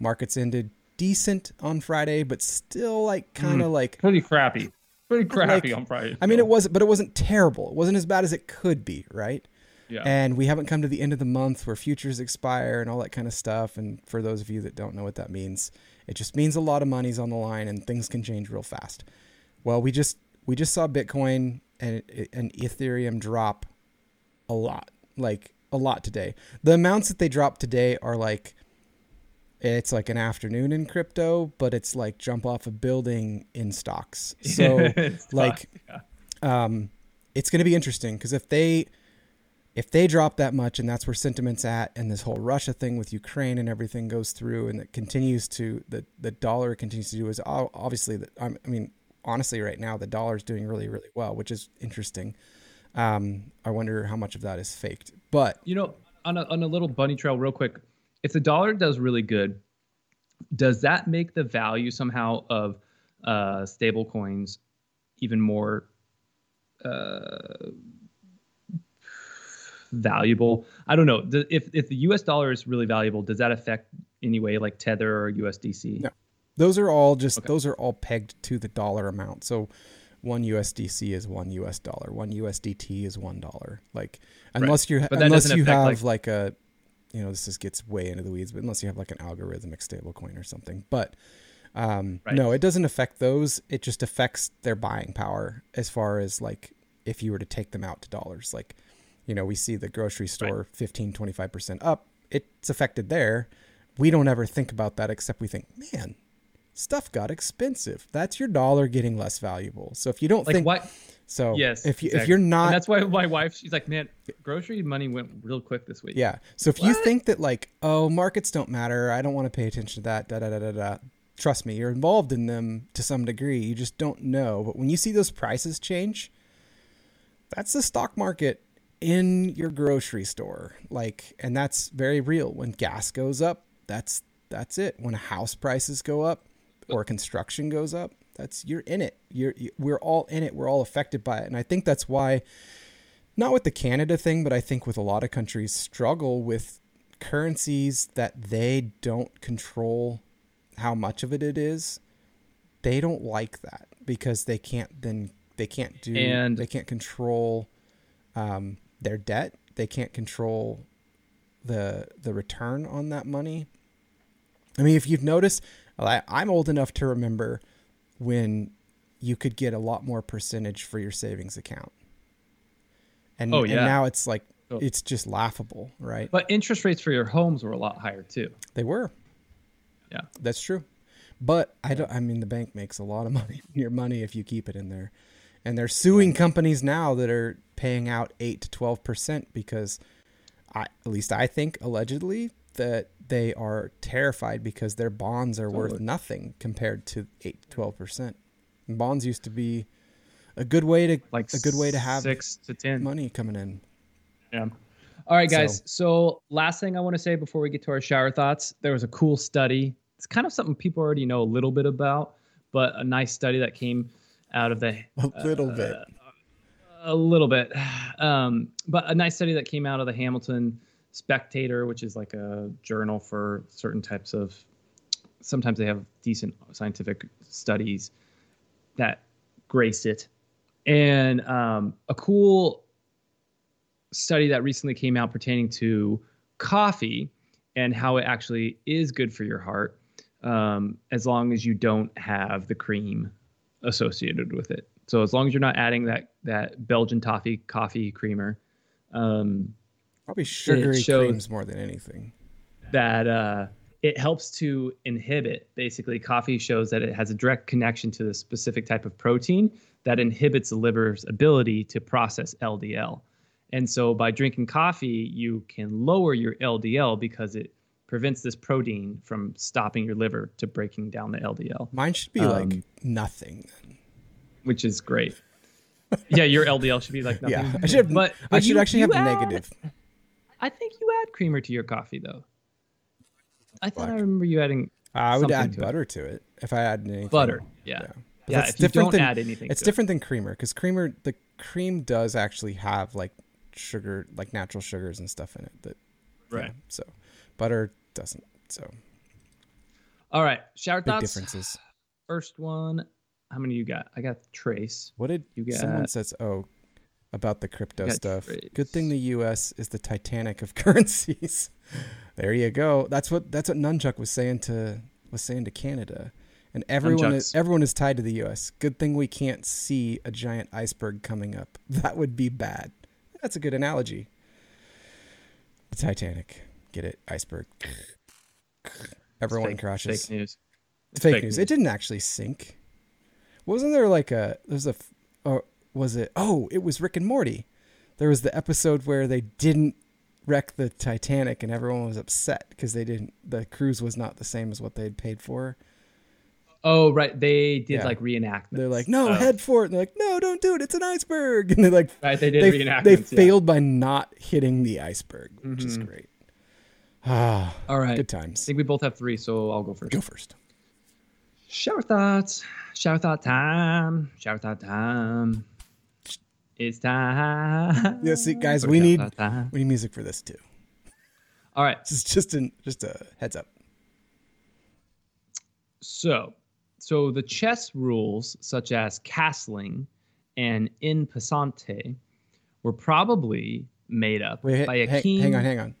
Markets ended decent on Friday, but still like kind of mm. like Pretty crappy. Pretty crappy Like, on Friday. I mean, it wasn't, but it wasn't terrible. It wasn't as bad as it could be, right? Yeah. And we haven't come to the end of the month where futures expire and all that kind of stuff. And for those of you that don't know what that means, it just means a lot of money's on the line and things can change real fast. Well, we just we just saw Bitcoin and and Ethereum drop a lot, like a lot today. The amounts that they dropped today are like it's like an afternoon in crypto, but it's like jump off a building in stocks. So like yeah. um, it's going to be interesting because if they if they drop that much and that's where sentiment's at and this whole Russia thing with Ukraine and everything goes through and it continues to the the dollar continues to do is obviously that I mean honestly right now the dollar is doing really really well which is interesting. Um, I wonder how much of that is faked, but You know, on a, on a little bunny trail, real quick, if the dollar does really good, does that make the value somehow of uh, stable coins even more uh, valuable? I don't know. If if the U.S. dollar is really valuable, does that affect any way like Tether or USDC? No. Those are all just Okay. those are all pegged to the dollar amount. So one USDC is one US dollar, one USDT is one dollar. Like unless you But unless you affect, have like, a you know this just gets way into the weeds, but unless you have like an algorithmic stablecoin or something. But um, Right. no, it doesn't affect those. It just affects their buying power as far as like if you were to take them out to dollars. Like you know we see the grocery store 15 25% up. It's affected there. We don't ever think about that except we think, man, stuff got expensive. That's your dollar getting less valuable. So if you don't Like think what? so, Yes. if you if you are And not that's why my wife, she's like, man, grocery money went real quick this week. yeah. So if you think that like oh markets don't matter, I don't want to pay attention to that. Da da da da da. Trust me, you're involved in them to some degree. You just don't know. But when you see those prices change, That's the stock market in your grocery store. Like, and that's very real. When gas goes up, that's that's it. When house prices go up or construction goes up, that's you're in it. You're you, we're all in it. We're all affected by it. And I think that's why not with the Canada thing, but I think with a lot of countries struggle with currencies that they don't control how much of it it is. They don't like that because they can't then they can't do And- they can't control um, their debt. They can't control the the return on that money. I mean, if you've noticed, I, I'm old enough to remember when you could get a lot more percentage for your savings account. And, Oh, and now it's like Oh. it's just laughable, right? But interest rates for your homes were a lot higher too. They were. Yeah. That's true. But I don't I mean the bank makes a lot of money your money if you keep it in there. And they're suing companies now that are paying out 8 to 12% because I at least I think allegedly that they are terrified because their bonds are worth nothing compared to 8 to 12%. And bonds used to be a good way to Like a good way to have six to ten. money coming in. Yeah. All right, guys. So- So, last thing I want to say before we get to our shower thoughts, there was a cool study. It's kind of something people already know a little bit about, but a nice study that came out of the A little bit. a little bit, um, but a nice study that came out of the Hamilton Spectator, which is like a journal for certain types of. Sometimes they have decent scientific studies that grace it, and um, a cool study that recently came out pertaining to coffee and how it actually is good for your heart um, as long as you don't have the cream associated with it. So as long as you're not adding that that Belgian toffee coffee creamer, um, Probably sugary creams more than anything. that uh, it helps to inhibit. Basically, coffee shows that it has a direct connection to the specific type of protein that inhibits the liver's ability to process LDL. And so, by drinking coffee, you can lower your LDL because it prevents this protein from stopping your liver to breaking down the LDL, Mine should be like Um, nothing. which is great. yeah, your LDL should be like nothing. Yeah, I should. Have, But, I should you- actually you have a add- negative. I think you add creamer to your coffee, though. I thought I remember you adding I would add to it. butter to it if I add anything. butter. Yeah. Yeah. But Yeah, that's if you different don't than- add anything It's to it. different than creamer because creamer, the cream does actually have like sugar, like natural sugars and stuff in it. That Right. so butter doesn't. So All right, shower big thoughts. differences. First one. How many you got? I got Trace. What did You get? someone says? Oh, about the crypto stuff. trades. Good thing the U.S. is the Titanic of currencies. there you go. That's what that's what Nunchuk was saying to was saying to Canada, and everyone is everyone is tied to the U.S. Good thing we can't see a giant iceberg coming up. That would be bad. That's a good analogy. The Titanic. Get it? Iceberg. Everyone Fake- crashes. Fake news. It's fake, news. It didn't actually sink. Wasn't there like a there's a or was it oh it was Rick and Morty. There was the episode where they didn't wreck the Titanic and everyone was upset because they didn't the cruise was not the same as what they had paid for. Oh, right. They did Yeah. like reenactments. They're like, no, Oh, head for it. And they're like, no, don't do it. It's an iceberg. And they like Right, they did they, reenactments. they yeah. Mm-hmm. failed by not hitting the iceberg, which is great. Ah, All right. good times. I think we both have three, so I'll go first. Go first. Shower thoughts. Shower thought time. Shower thought time. It's time. Yeah, see, guys, we need time. we need music for this too. All right. This is just an just a heads up. So, so the chess rules, such as castling and en passant, were probably made up Wait, by a hang, king. hang on, hang on.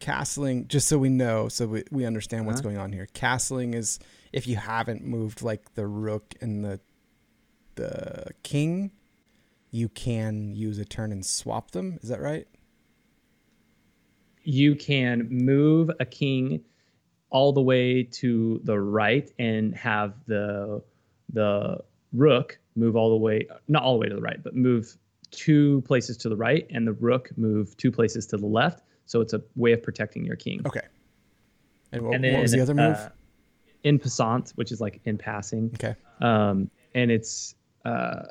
Castling, just so we know, so we, we understand what's Uh-huh. going on here. Castling is if you haven't moved like the rook and the the king, you can use a turn and swap them. Is that right? You can move a king all the way to the right and have the the rook move all the way, not all the way to the right, but move two places to the right, and the rook move two places to the left. So it's a way of protecting your king. Okay. And what, And what was the other move? uh, en passant, which is like in passing. okay. um, and it's uh,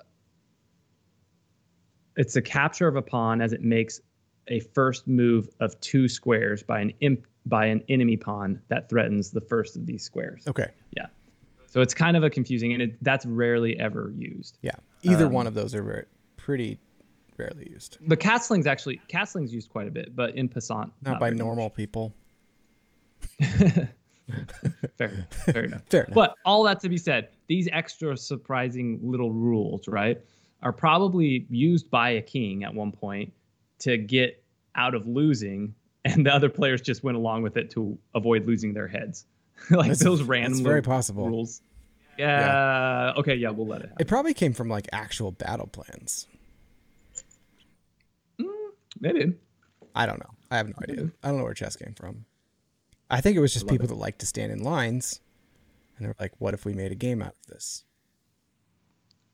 it's a capture of a pawn as it makes a first move of two squares by an imp, by an enemy pawn that threatens the first of these squares. Okay. Yeah. So it's kind of a confusing, and it, that's rarely ever used. Yeah. Either Um, one of those are very, pretty rarely used. But castling's actually castling's used quite a bit, but en passant, Not, by very normal people. Fair enough. Fair enough. Fair enough. But all that to be said, these extra surprising little rules, right, are probably used by a king at one point to get out of losing, and the other players just went along with it to avoid losing their heads. like That's- those random very possible. rules. Yeah. Okay. Yeah, we'll let it happen. It probably came from like actual battle plans. Maybe. I don't know. I have no idea. I don't know where chess came from. I think it was just people that like to stand in lines, and they're like, "What if we made a game out of this?"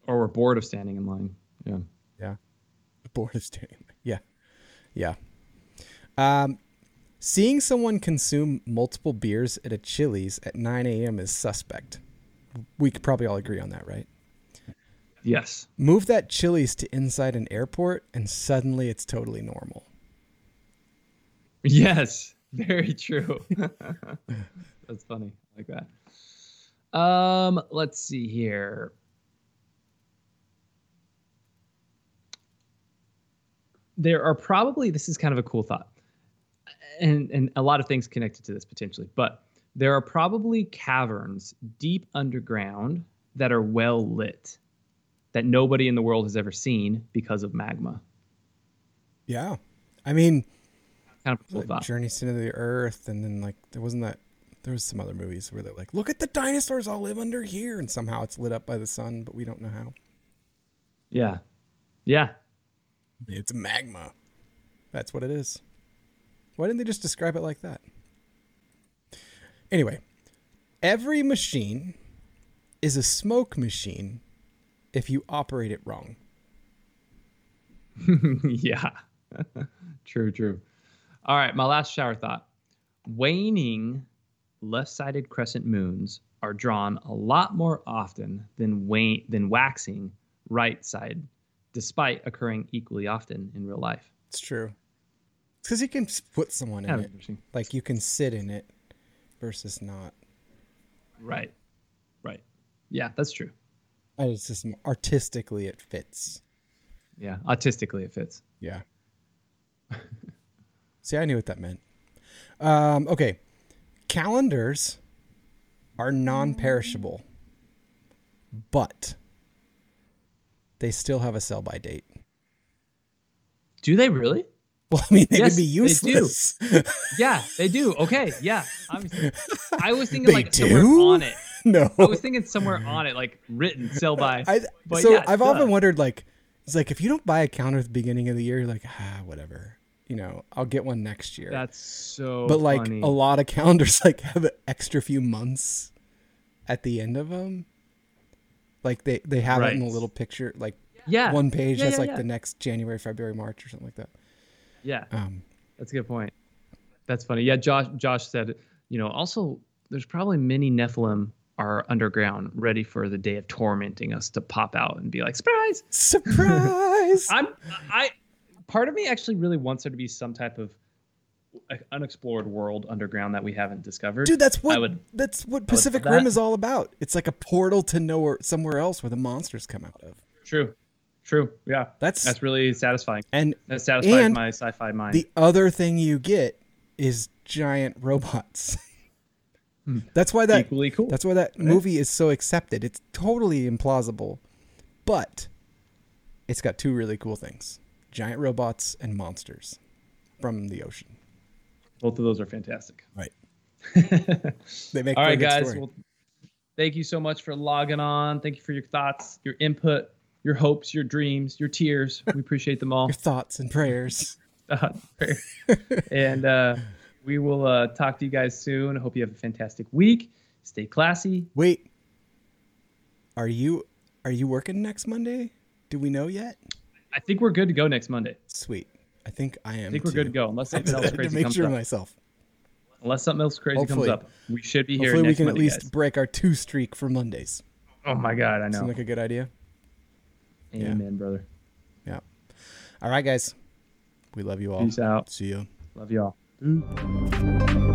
Or we're bored of standing in line. Yeah. Yeah, board of standing. Yeah, yeah. Um, seeing someone consume multiple beers at a Chili's at 9 a.m. is suspect. We could probably all agree on that, right? Yes. Move that Chili's to inside an airport, and suddenly it's totally normal. Yes, very true. That's funny. I like that. Um, let's see here. There are probably this is kind of a cool thought. And and a lot of things connected to this potentially, but there are probably caverns deep underground that are well lit that nobody in the world has ever seen because of magma. Yeah, I mean, Kind of cool like thought. Journey to the Earth, and then like there wasn't that. There was some other movies where they're like, "Look at the dinosaurs all live under here," and somehow it's lit up by the sun, but we don't know how. Yeah. Yeah. It's magma. That's what it is. Why didn't they just describe it like that? Anyway, every machine is a smoke machine if you operate it wrong. yeah. true, true. All right, my last shower thought. Waning left-sided crescent moons are drawn a lot more often than wane than waxing right side, despite occurring equally often in real life. It's true. Because you can put someone in it. Like you can sit in it versus not. Right. Right. Yeah, that's true. And It's just artistically it fits. Yeah, artistically, it fits. Yeah. See, I knew what that meant. Um, okay. Calendars are non perishable, but they still have a sell by date. Do they really? Well, I mean, they Yes, would be they do. useless. Yeah, they do. Okay, yeah. Obviously. I was thinking They like somewhere do? on it. no. I was thinking somewhere on it, like written, sell by. I, so yeah, I've duh. often wondered, like, it's like if you don't buy a calendar at the beginning of the year, you're like, ah, whatever. You know, I'll get one next year. That's so. but like funny. a lot of calendars like have an extra few months at the end of them like they they have it in a little picture like yeah, one page yeah, that's yeah, like yeah. the next january february march or something like that Yeah, um that's a good point. That's funny. Yeah, Josh. Josh said, you know, also there's probably many Nephilim are underground, ready for the day of tormenting us to pop out and be like, surprise. surprise I'm I. Part of me actually really wants there to be some type of unexplored world underground that we haven't discovered. dude that's what I would. that's what pacific rim that. is all about it's like a portal to nowhere somewhere else where the monsters come out of True. True. Yeah. that's That's really satisfying. and That satisfies And my sci-fi mind. the other thing you get is giant robots that's why that Equally cool. That's why that movie is so accepted. It's totally implausible, but it's got two really cool things: giant robots and monsters from the ocean. Both of those are fantastic. Right. they make All right, guys. Well, thank you so much for logging on. Thank you for your thoughts, your input, your hopes, your dreams, your tears. We appreciate them all. Your thoughts and prayers. Uh, and uh, we will uh, talk to you guys soon. I hope you have a fantastic week. Stay classy. Wait, are you are you working next Monday? Do we know yet? I think we're good to go next Monday. Sweet. I think I am. I think we're good to go, unless something else to crazy make comes sure up. myself. Unless something else crazy Hopefully. comes up, we should be here Hopefully, we can Monday, at least guys. break our two streak for Mondays. Oh my God, I know. Seem like a good idea. Amen, brother. Yeah. All right, guys. We love you all. Peace out. See you. Love y'all. Hmm.